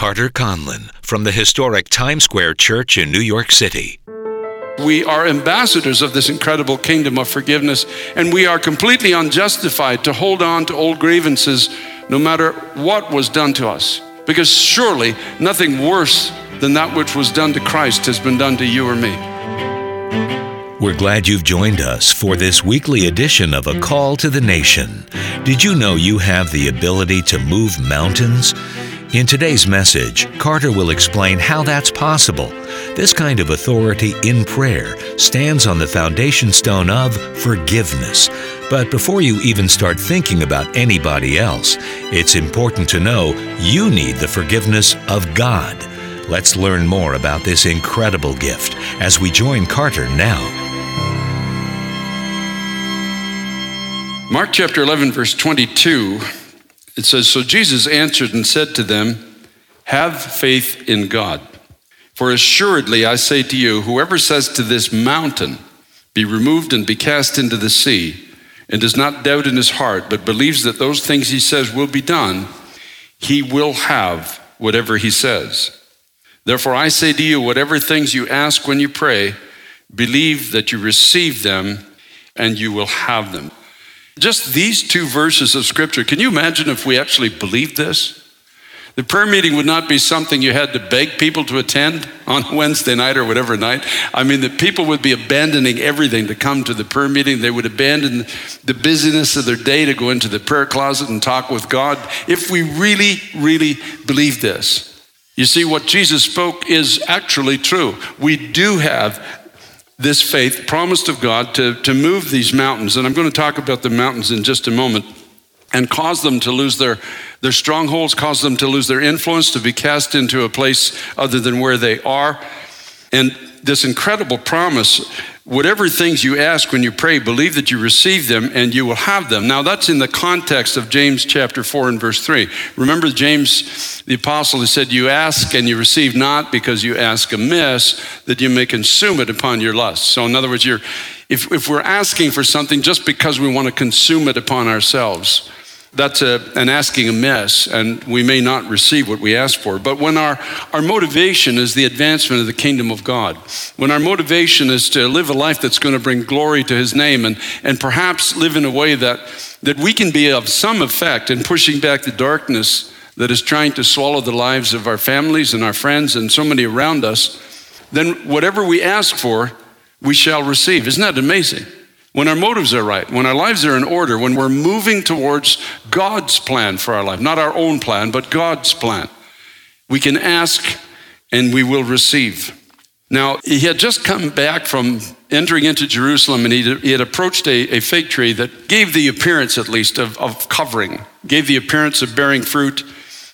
Carter Conlon from the historic Times Square Church in New York City. We are ambassadors of this incredible kingdom of forgiveness, and we are completely unjustified to hold on to old grievances no matter what was done to us. Because surely nothing worse than that which was done to Christ has been done to you or me. We're glad you've joined us for this weekly edition of A Call to the Nation. Did you know you have the ability to move mountains? In today's message, Carter will explain how that's possible. This kind of authority in prayer stands on the foundation stone of forgiveness. But before you even start thinking about anybody else, it's important to know you need the forgiveness of God. Let's learn more about this incredible gift as we join Carter now. Mark chapter 11, verse 22, it says So Jesus answered and said to them, Have faith in God. For assuredly I say to you, whoever says to this mountain, Be removed and be cast into the sea, and does not doubt in his heart, but believes that those things he says will be done, he will have whatever he says. Therefore I say to you, whatever things you ask when you pray, believe that you receive them, and you will have them. Just these two verses of scripture, can you imagine if we actually believed this? The prayer meeting would not be something you had to beg people to attend on Wednesday night or whatever night. I mean, the people would be abandoning everything to come to the prayer meeting. They would abandon the busyness of their day to go into the prayer closet and talk with God if we really, really believe this. You see, what Jesus spoke is actually true. We do have this faith promised of God to, to move these mountains. And I'm going to talk about the mountains in just a moment and cause them to lose their, their strongholds, cause them to lose their influence, to be cast into a place other than where they are. And this incredible promise whatever things you ask when you pray, believe that you receive them and you will have them. Now, that's in the context of James chapter 4 and verse 3. Remember, James the apostle, who said, You ask and you receive not because you ask amiss, that you may consume it upon your lust. So, in other words, if, if we're asking for something just because we want to consume it upon ourselves, that's a, an asking amiss, and we may not receive what we ask for. But when our, our motivation is the advancement of the kingdom of God, when our motivation is to live a life that's going to bring glory to his name and, and perhaps live in a way that, that we can be of some effect in pushing back the darkness that is trying to swallow the lives of our families and our friends and so many around us, then whatever we ask for, we shall receive. Isn't that amazing? When our motives are right, when our lives are in order, when we're moving towards God's plan for our life, not our own plan, but God's plan, we can ask and we will receive. Now, he had just come back from entering into Jerusalem and he had approached a, a fig tree that gave the appearance, at least, of, of covering, gave the appearance of bearing fruit.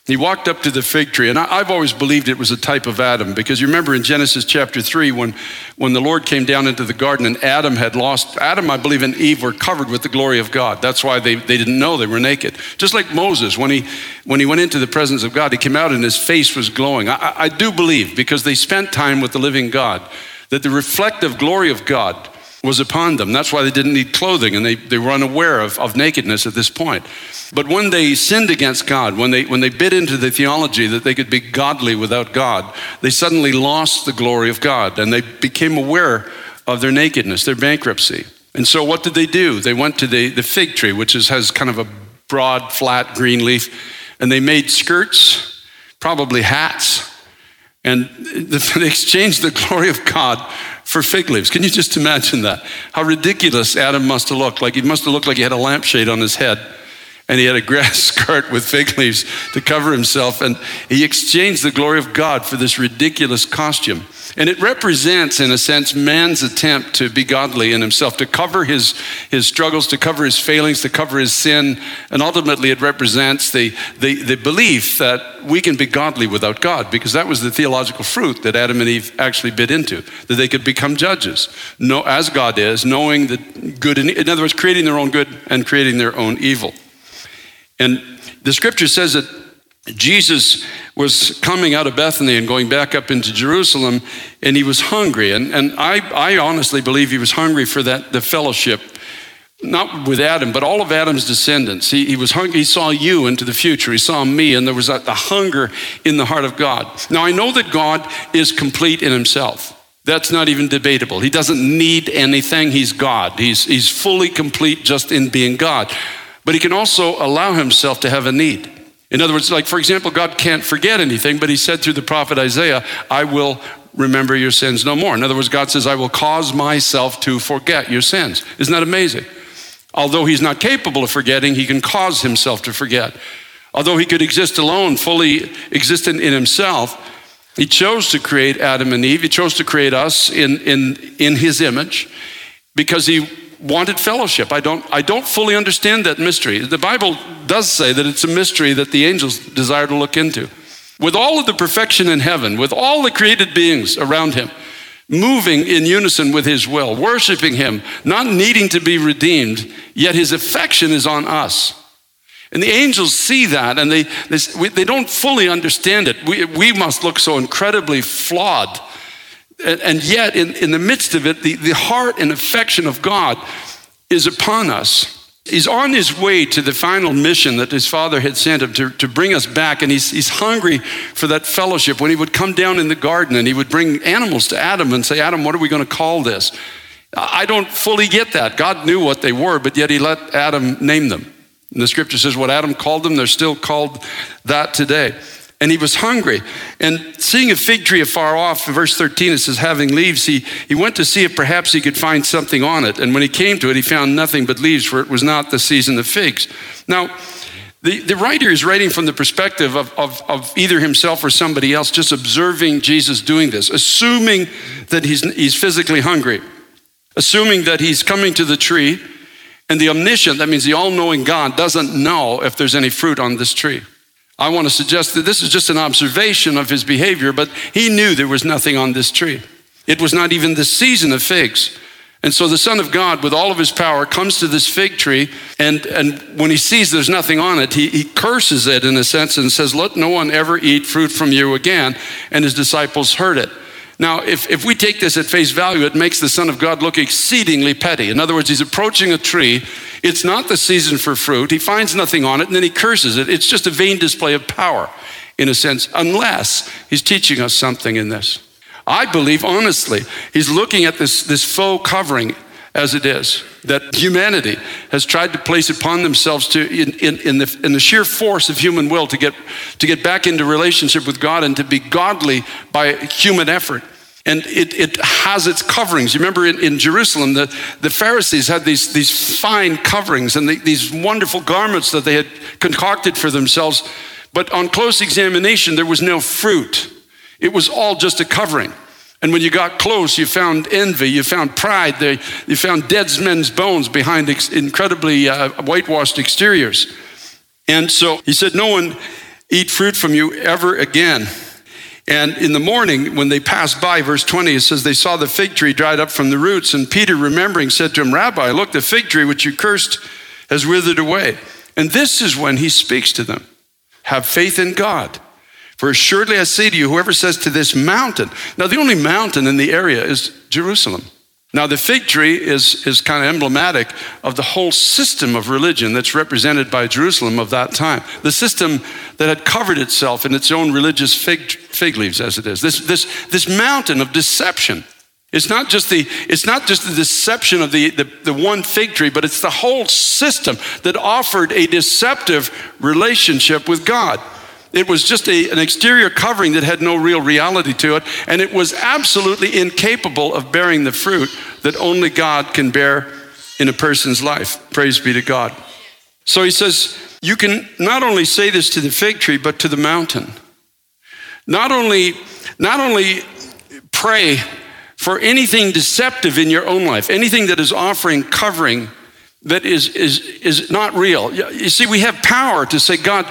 He walked up to the fig tree, and I, have always believed it was a type of Adam because you remember in Genesis chapter 3 when, when the Lord came down into the garden and Adam had lost, Adam, I believe, and Eve were covered with the glory of God. That's why they, they didn't know they were naked. Just like Moses, when he, when he went into the presence of God, he came out and his face was glowing. I, I do believe, because they spent time with the living God, that the reflective glory of God was upon them. That's why they didn't need clothing and they, they were unaware of, of nakedness at this point. But when they sinned against God, when they, when they bit into the theology that they could be godly without God, they suddenly lost the glory of God and they became aware of their nakedness, their bankruptcy. And so what did they do? They went to the, the fig tree, which is, has kind of a broad, flat green leaf, and they made skirts, probably hats, and they exchanged the glory of God for fig leaves. Can you just imagine that? How ridiculous Adam must have looked. Like he must have looked like he had a lampshade on his head and he had a grass skirt with fig leaves to cover himself. And he exchanged the glory of God for this ridiculous costume. And it represents, in a sense, man's attempt to be godly in himself, to cover his, his struggles, to cover his failings, to cover his sin. And ultimately, it represents the, the, the belief that we can be godly without God, because that was the theological fruit that Adam and Eve actually bit into, that they could become judges, know, as God is, knowing the good, and, in other words, creating their own good and creating their own evil. And the scripture says that Jesus was coming out of Bethany and going back up into Jerusalem, and he was hungry. And, and I, I honestly believe he was hungry for that the fellowship not with Adam, but all of Adam's descendants. He, he was hungry. He saw you into the future. He saw me, and there was a, hunger in the heart of God. Now, I know that God is complete in himself. That's not even debatable. He doesn't need anything. He's God. He's, he's fully complete just in being God. But he can also allow himself to have a need. In other words, like for example, God can't forget anything, but he said through the prophet Isaiah, I will remember your sins no more. In other words, God says, I will cause myself to forget your sins. Isn't that amazing? Although he's not capable of forgetting, he can cause himself to forget. Although he could exist alone, fully existent in himself, he chose to create Adam and Eve. He chose to create us in, in, in his image because he wanted fellowship. I don't, I don't fully understand that mystery. The Bible does say that it's a mystery that the angels desire to look into. With all of the perfection in heaven, with all the created beings around him, moving in unison with his will, worshiping him, not needing to be redeemed, yet his affection is on us. And the angels see that and they, they, they don't fully understand it. We, we must look so incredibly flawed. And, yet, in, in the midst of it, the, the heart and affection of God is upon us. He's on his way to the final mission that his father had sent him to, to bring us back, and he's, he's hungry for that fellowship. When he would come down in the garden and he would bring animals to Adam and say, Adam, what are we going to call this? I don't fully get that. God knew what they were, but yet he let Adam name them. And the scripture says what Adam called them, they're still called that today and he was hungry. And seeing a fig tree afar off, in verse 13, it says, having leaves, he, he went to see if perhaps he could find something on it. And when he came to it, he found nothing but leaves, for it was not the season of figs. Now, the, the writer is writing from the perspective of, of, of either himself or somebody else, just observing Jesus doing this, assuming that he's, he's physically hungry, assuming that he's coming to the tree, and the omniscient, that means the all knowing God, doesn't know if there's any fruit on this tree. I want to suggest that this is just an observation of his behavior, but he knew there was nothing on this tree. It was not even the season of figs. And so the Son of God, with all of his power, comes to this fig tree, and, and when he sees there's nothing on it, he, he curses it in a sense and says, Let no one ever eat fruit from you again. And his disciples heard it. Now, if, if we take this at face value, it makes the Son of God look exceedingly petty. In other words, he's approaching a tree. It's not the season for fruit. He finds nothing on it and then he curses it. It's just a vain display of power, in a sense, unless he's teaching us something in this. I believe, honestly, he's looking at this, this faux covering as it is, that humanity has tried to place upon themselves to, in, in, in, the, in the sheer force of human will to get, to get back into relationship with God and to be godly by human effort. And it, it has its coverings. You remember in, in Jerusalem, the, the Pharisees had these, these fine coverings and the, these wonderful garments that they had concocted for themselves. But on close examination, there was no fruit. It was all just a covering. And when you got close, you found envy, you found pride, you found dead men's bones behind incredibly uh, whitewashed exteriors. And so he said, No one eat fruit from you ever again. And in the morning, when they passed by, verse 20, it says, They saw the fig tree dried up from the roots. And Peter, remembering, said to him, Rabbi, look, the fig tree which you cursed has withered away. And this is when he speaks to them Have faith in God. For assuredly I say to you, whoever says to this mountain, now the only mountain in the area is Jerusalem. Now, the fig tree is, is kind of emblematic of the whole system of religion that's represented by Jerusalem of that time. The system that had covered itself in its own religious fig, fig leaves, as it is. This, this, this mountain of deception. It's not just the, it's not just the deception of the, the, the one fig tree, but it's the whole system that offered a deceptive relationship with God. It was just a, an exterior covering that had no real reality to it, and it was absolutely incapable of bearing the fruit that only God can bear in a person's life. Praise be to God. So he says, You can not only say this to the fig tree, but to the mountain. Not only, not only pray for anything deceptive in your own life, anything that is offering covering that is, is, is not real. You see, we have power to say, God,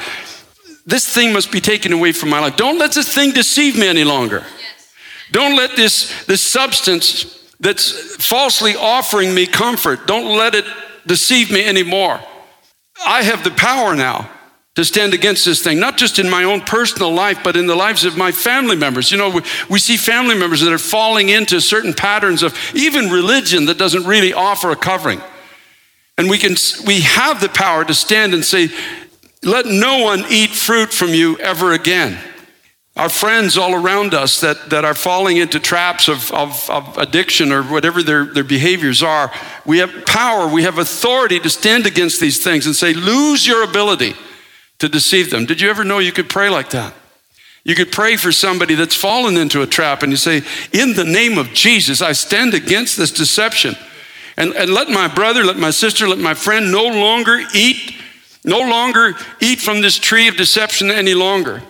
this thing must be taken away from my life. Don't let this thing deceive me any longer. Yes. Don't let this, this substance that's falsely offering me comfort, don't let it deceive me anymore. I have the power now to stand against this thing, not just in my own personal life, but in the lives of my family members. You know, we, we, see family members that are falling into certain patterns of even religion that doesn't really offer a covering. And we can we have the power to stand and say, let no one eat fruit from you ever again. Our friends all around us that, that are falling into traps of, of, of addiction or whatever their, their behaviors are, we have power, we have authority to stand against these things and say, lose your ability to deceive them. Did you ever know you could pray like that? You could pray for somebody that's fallen into a trap and you say, In the name of Jesus, I stand against this deception. And, and let my brother, let my sister, let my friend no longer eat, no longer eat from this tree of deception any longer.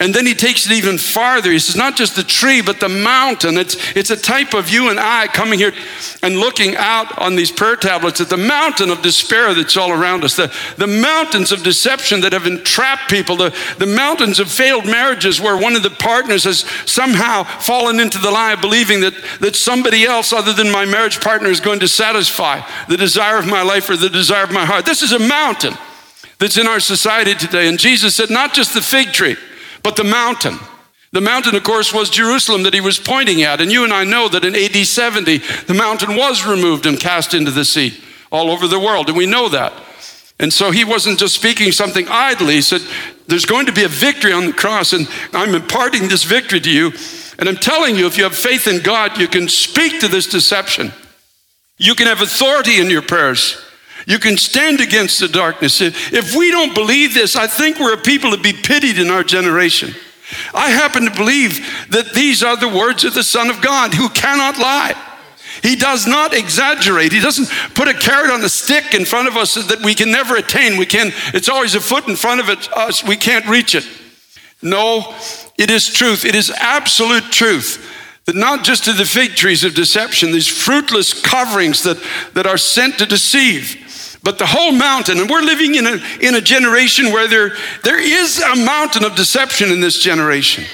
And then he takes it even farther. He says, not just the tree, but the mountain. It's, it's a type of you and I coming here and looking out on these prayer tablets at the mountain of despair that's all around us, the, the mountains of deception that have entrapped people, the, the mountains of failed marriages where one of the partners has somehow fallen into the lie of believing that, that somebody else other than my marriage partner is going to satisfy the desire of my life or the desire of my heart. This is a mountain that's in our society today. And Jesus said, not just the fig tree but the mountain. The mountain, of course, was Jerusalem that he was pointing at. And you and I know that in AD 70, the mountain was removed and cast into the sea all over the world. And we know that. And so he wasn't just speaking something idly. He said, There's going to be a victory on the cross, and I'm imparting this victory to you. And I'm telling you, if you have faith in God, you can speak to this deception. You can have authority in your prayers. You can stand against the darkness. If we don't believe this, I think we're a people to be pitied in our generation. I happen to believe that these are the words of the Son of God who cannot lie. He does not exaggerate. He doesn't put a carrot on a stick in front of us that we can never attain. We can, it's always a foot in front of it, us. We can't reach it. No, it is truth. It is absolute truth that not just to the fig trees of deception, these fruitless coverings that, that are sent to deceive, but the whole mountain. And we're living in a, in a generation where there, there is a mountain of deception in this generation.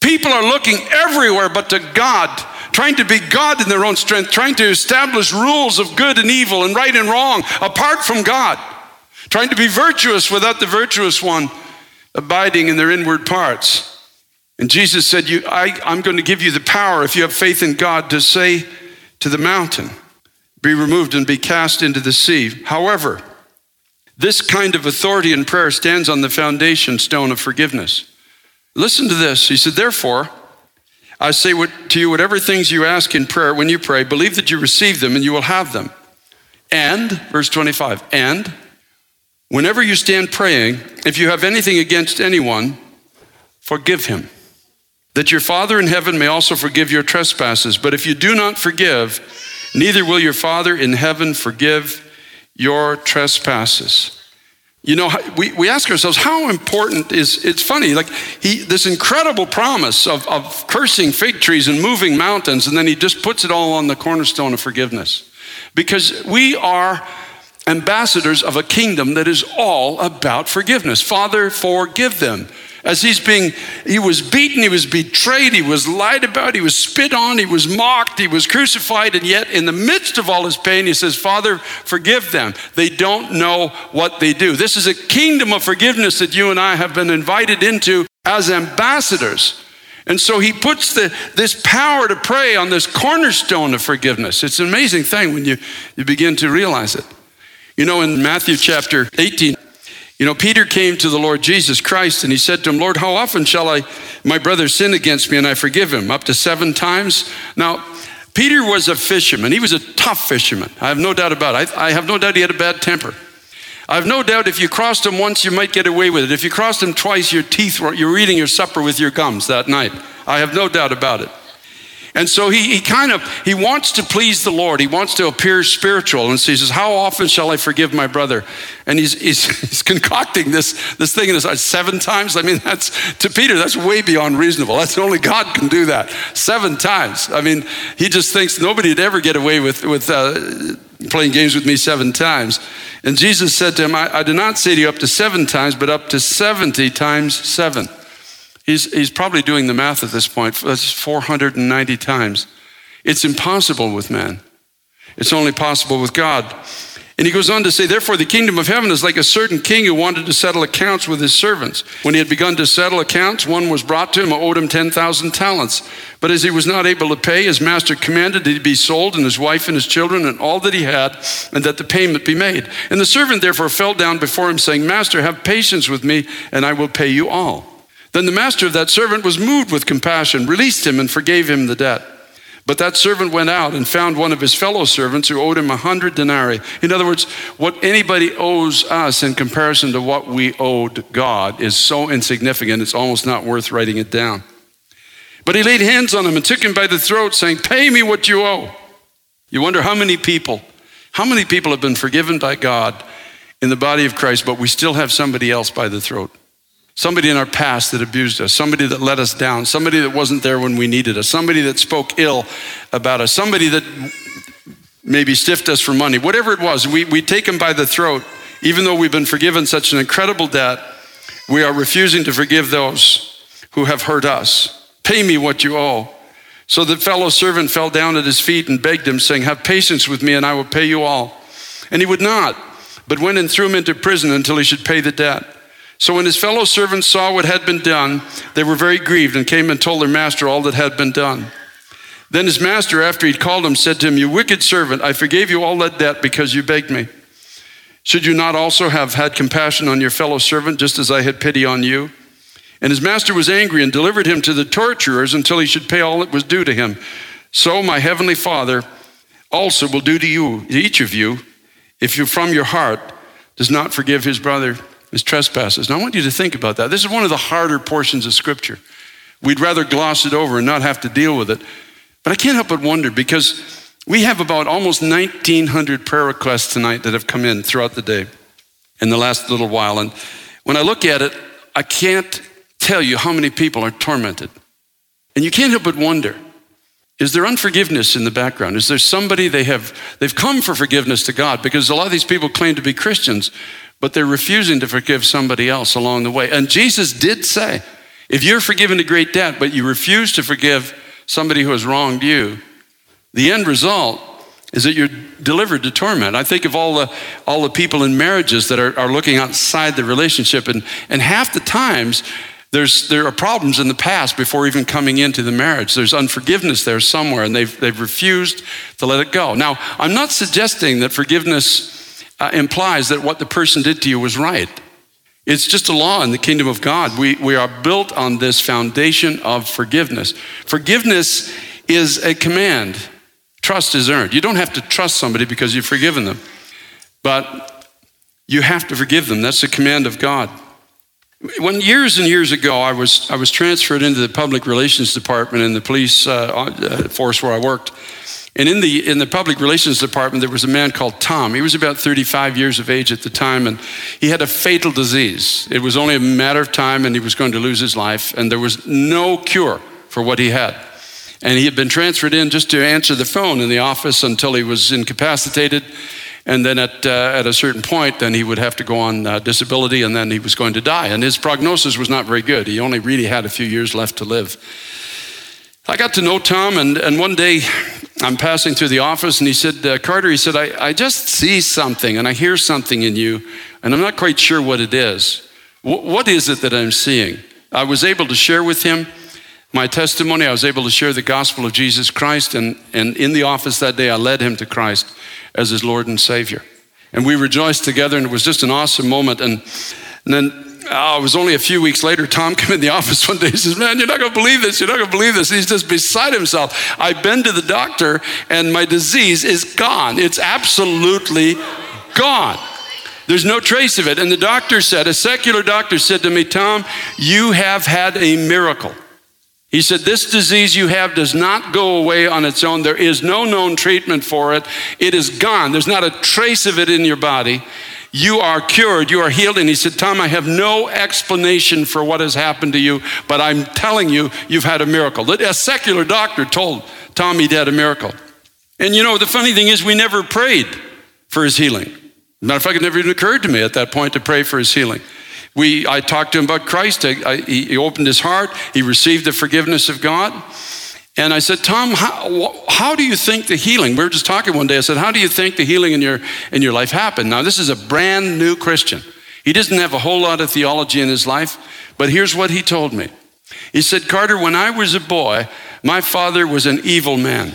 People are looking everywhere but to God, trying to be God in their own strength, trying to establish rules of good and evil and right and wrong apart from God, trying to be virtuous without the virtuous one abiding in their inward parts. And Jesus said, you, I, I'm going to give you the power, if you have faith in God, to say to the mountain, be removed and be cast into the sea. However, this kind of authority in prayer stands on the foundation stone of forgiveness. Listen to this. He said, Therefore, I say to you, whatever things you ask in prayer when you pray, believe that you receive them and you will have them. And, verse 25, and whenever you stand praying, if you have anything against anyone, forgive him, that your Father in heaven may also forgive your trespasses. But if you do not forgive, neither will your Father in heaven forgive your trespasses. You know, we, we ask ourselves, how important is it's funny, like he this incredible promise of, of cursing fig trees and moving mountains, and then he just puts it all on the cornerstone of forgiveness. Because we are ambassadors of a kingdom that is all about forgiveness. Father, forgive them as he's being, he was beaten, he was betrayed, he was lied about, he was spit on, he was mocked, he was crucified, and yet in the midst of all his pain, he says, Father, forgive them. They don't know what they do. This is a kingdom of forgiveness that you and I have been invited into as ambassadors. And so he puts the, this power to pray on this cornerstone of forgiveness. It's an amazing thing when you, you begin to realize it. You know, in Matthew chapter 18, you know, Peter came to the Lord Jesus Christ and he said to him, Lord, how often shall I, my brother sin against me and I forgive him? Up to seven times? Now, Peter was a fisherman. He was a tough fisherman. I have no doubt about it. I, I have no doubt he had a bad temper. I have no doubt if you crossed him once, you might get away with it. If you crossed him twice, your teeth were, you're eating your supper with your gums that night. I have no doubt about it. And so he, he kind of he wants to please the Lord. He wants to appear spiritual. And so he says, How often shall I forgive my brother? And he's, he's, he's concocting this, this thing in his heart seven times. I mean, that's to Peter, that's way beyond reasonable. That's only God can do that. Seven times. I mean, he just thinks nobody'd ever get away with, with uh, playing games with me seven times. And Jesus said to him, I, I do not say to you up to seven times, but up to 70 times seven. He's, he's probably doing the math at this point. That's 490 times. It's impossible with man. It's only possible with God. And he goes on to say, Therefore, the kingdom of heaven is like a certain king who wanted to settle accounts with his servants. When he had begun to settle accounts, one was brought to him who owed him 10,000 talents. But as he was not able to pay, his master commanded that he be sold, and his wife and his children, and all that he had, and that the payment be made. And the servant therefore fell down before him, saying, Master, have patience with me, and I will pay you all. Then the master of that servant was moved with compassion, released him, and forgave him the debt. But that servant went out and found one of his fellow servants who owed him a hundred denarii. In other words, what anybody owes us in comparison to what we owed God is so insignificant, it's almost not worth writing it down. But he laid hands on him and took him by the throat, saying, Pay me what you owe. You wonder how many people, how many people have been forgiven by God in the body of Christ, but we still have somebody else by the throat somebody in our past that abused us, somebody that let us down, somebody that wasn't there when we needed us, somebody that spoke ill about us, somebody that maybe stiffed us for money, whatever it was, we, we take them by the throat. Even though we've been forgiven such an incredible debt, we are refusing to forgive those who have hurt us. Pay me what you owe. So the fellow servant fell down at his feet and begged him, saying, Have patience with me, and I will pay you all. And he would not, but went and threw him into prison until he should pay the debt. So when his fellow servants saw what had been done, they were very grieved and came and told their master all that had been done. Then his master, after he'd called him, said to him, You wicked servant, I forgave you all that debt because you begged me. Should you not also have had compassion on your fellow servant, just as I had pity on you? And his master was angry and delivered him to the torturers until he should pay all that was due to him. So my heavenly Father also will do to you, each of you, if you from your heart does not forgive his brother his trespasses. Now, I want you to think about that. This is one of the harder portions of Scripture. We'd rather gloss it over and not have to deal with it. But I can't help but wonder because we have about almost 1,900 prayer requests tonight that have come in throughout the day in the last little while. And when I look at it, I can't tell you how many people are tormented. And you can't help but wonder is there unforgiveness in the background? Is there somebody they have, they've come for forgiveness to God? Because a lot of these people claim to be Christians, but they're refusing to forgive somebody else along the way. And Jesus did say, if you're forgiven a great debt, but you refuse to forgive somebody who has wronged you, the end result is that you're delivered to torment. I think of all the, all the people in marriages that are, are looking outside the relationship, and, and half the times there's, there are problems in the past before even coming into the marriage. There's unforgiveness there somewhere, and they've, they've refused to let it go. Now, I'm not suggesting that forgiveness uh, implies that what the person did to you was right. It's just a law in the kingdom of God. We, we are built on this foundation of forgiveness. Forgiveness is a command, trust is earned. You don't have to trust somebody because you've forgiven them, but you have to forgive them. That's a command of God. When years and years ago, I was, I was transferred into the public relations department in the police uh, uh force where I worked. And in the, in the public relations department, there was a man called Tom. He was about 35 years of age at the time, and he had a fatal disease. It was only a matter of time, and he was going to lose his life, and there was no cure for what he had. And he had been transferred in just to answer the phone in the office until he was incapacitated. And then at, uh, at a certain point, then he would have to go on uh, disability, and then he was going to die. And his prognosis was not very good. He only really had a few years left to live. I got to know Tom, and, and one day I'm passing through the office, and he said, uh, Carter, he said, I, I just see something, and I hear something in you, and I'm not quite sure what it is. W- what is it that I'm seeing? I was able to share with him my testimony. I was able to share the gospel of Jesus Christ, and, and in the office that day, I led him to Christ as his Lord and Savior. And we rejoiced together, and it was just an awesome moment. And, and then oh, it was only a few weeks later, Tom came in the office one day. He says, Man, you're not going to believe this. You're not going to believe this. He's just beside himself. I've been to the doctor and my disease is gone. It's absolutely gone. There's no trace of it. And the doctor said, a secular doctor said to me, Tom, you have had a miracle. He said, This disease you have does not go away on its own. There is no known treatment for it. It is gone. There's not a trace of it in your body. You are cured, you are healed. And he said, Tom, I have no explanation for what has happened to you, but I'm telling you, you've had a miracle. A secular doctor told Tom he'd had a miracle. And you know, the funny thing is, we never prayed for his healing. Matter of fact, it never even occurred to me at that point to pray for his healing. We, I talked to him about Christ. I, I, he opened his heart. He received the forgiveness of God. And I said, Tom, how, how do you think the healing? We were just talking one day. I said, How do you think the healing in your, in your life happened? Now, this is a brand new Christian. He doesn't have a whole lot of theology in his life, but here's what he told me. He said, Carter, when I was a boy, my father was an evil man.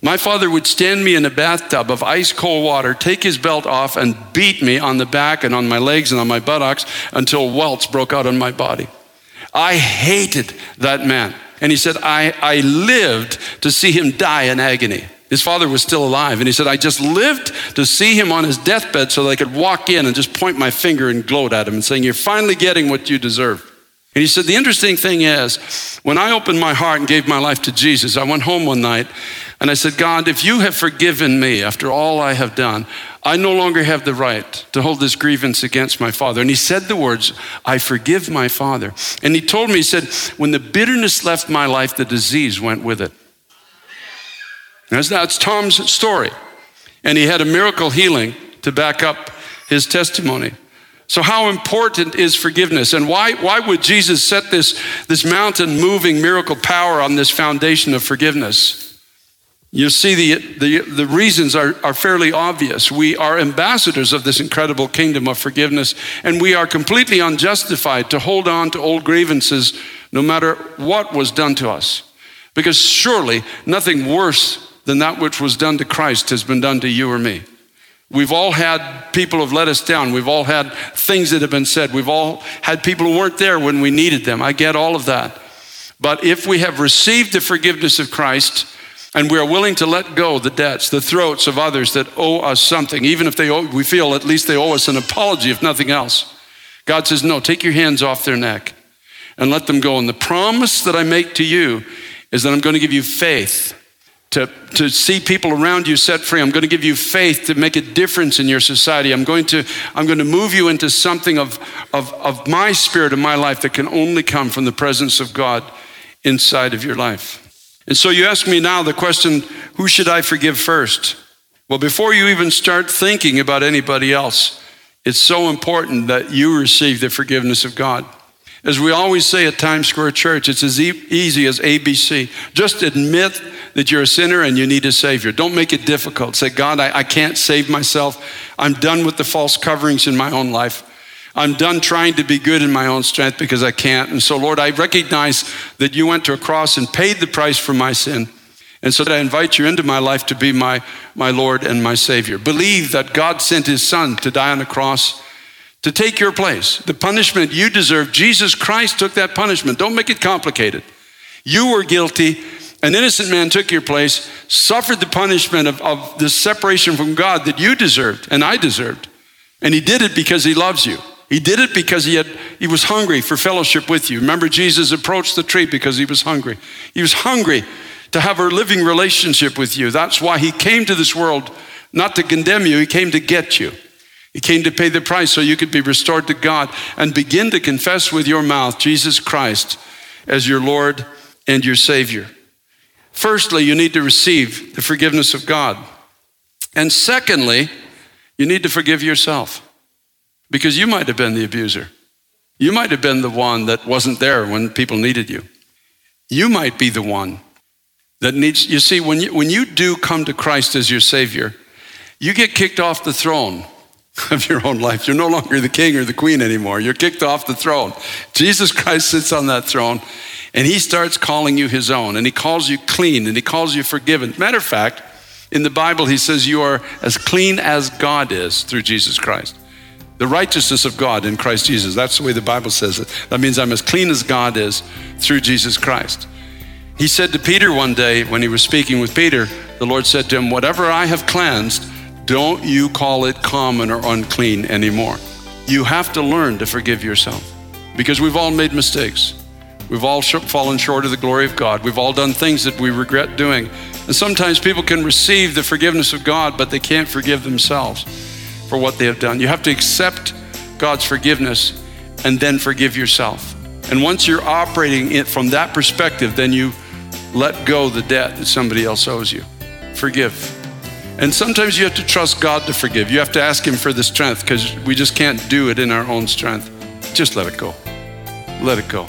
My father would stand me in a bathtub of ice cold water, take his belt off, and beat me on the back and on my legs and on my buttocks until welts broke out on my body. I hated that man. And he said, I, I lived to see him die in agony. His father was still alive. And he said, I just lived to see him on his deathbed so that I could walk in and just point my finger and gloat at him and saying, You're finally getting what you deserve. And he said, The interesting thing is, when I opened my heart and gave my life to Jesus, I went home one night and I said, God, if you have forgiven me after all I have done, I no longer have the right to hold this grievance against my father. And he said the words, I forgive my father. And he told me, he said, when the bitterness left my life, the disease went with it. That's, that's Tom's story. And he had a miracle healing to back up his testimony. So, how important is forgiveness? And why, why would Jesus set this, this mountain moving miracle power on this foundation of forgiveness? You see, the, the, the reasons are, are fairly obvious. We are ambassadors of this incredible kingdom of forgiveness, and we are completely unjustified to hold on to old grievances no matter what was done to us. Because surely nothing worse than that which was done to Christ has been done to you or me. We've all had people who have let us down. We've all had things that have been said. We've all had people who weren't there when we needed them. I get all of that. But if we have received the forgiveness of Christ, and we are willing to let go the debts, the throats of others that owe us something, even if they owe, we feel at least they owe us an apology, if nothing else. God says, No, take your hands off their neck and let them go. And the promise that I make to you is that I'm going to give you faith to, to see people around you set free. I'm going to give you faith to make a difference in your society. I'm going to, I'm going to move you into something of, of, of my spirit in my life that can only come from the presence of God inside of your life. And so you ask me now the question who should I forgive first? Well, before you even start thinking about anybody else, it's so important that you receive the forgiveness of God. As we always say at Times Square Church, it's as e- easy as ABC. Just admit that you're a sinner and you need a Savior. Don't make it difficult. Say, God, I, I can't save myself. I'm done with the false coverings in my own life. I'm done trying to be good in my own strength because I can't. And so, Lord, I recognize that you went to a cross and paid the price for my sin. And so that I invite you into my life to be my, my Lord and my Savior. Believe that God sent his Son to die on the cross to take your place. The punishment you deserve, Jesus Christ took that punishment. Don't make it complicated. You were guilty. An innocent man took your place, suffered the punishment of, of the separation from God that you deserved and I deserved. And he did it because he loves you. He did it because he, had, he was hungry for fellowship with you. Remember, Jesus approached the tree because he was hungry. He was hungry to have a living relationship with you. That's why he came to this world, not to condemn you, he came to get you. He came to pay the price so you could be restored to God and begin to confess with your mouth Jesus Christ as your Lord and your Savior. Firstly, you need to receive the forgiveness of God. And secondly, you need to forgive yourself because you might have been the abuser. You might have been the one that wasn't there when people needed you. You might be the one that needs, you see, when you, when you do come to Christ as your Savior, you get kicked off the throne of your own life. You're no longer the king or the queen anymore. You're kicked off the throne. Jesus Christ sits on that throne and he starts calling you his own and he calls you clean and he calls you forgiven. Matter of fact, in the Bible, he says you are as clean as God is through Jesus Christ. The righteousness of God in Christ Jesus. That's the way the Bible says it. That means I'm as clean as God is through Jesus Christ. He said to Peter one day when he was speaking with Peter, the Lord said to him, Whatever I have cleansed, don't you call it common or unclean anymore. You have to learn to forgive yourself because we've all made mistakes. We've all fallen short of the glory of God. We've all done things that we regret doing. And sometimes people can receive the forgiveness of God, but they can't forgive themselves for what they have done. You have to accept God's forgiveness and then forgive yourself. And once you're operating it from that perspective, then you let go the debt that somebody else owes you. Forgive. And sometimes you have to trust God to forgive. You have to ask Him for the strength because we just can't do it in our own strength. Just let it go. Let it go.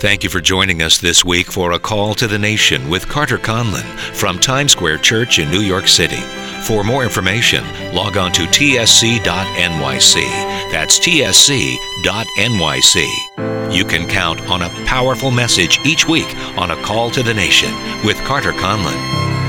Thank you for joining us this week for a call to the nation with Carter Conlon from Times Square Church in New York City. For more information, log on to tsc.nyc. That's tsc.nyc. You can count on a powerful message each week on a call to the nation with Carter Conlon.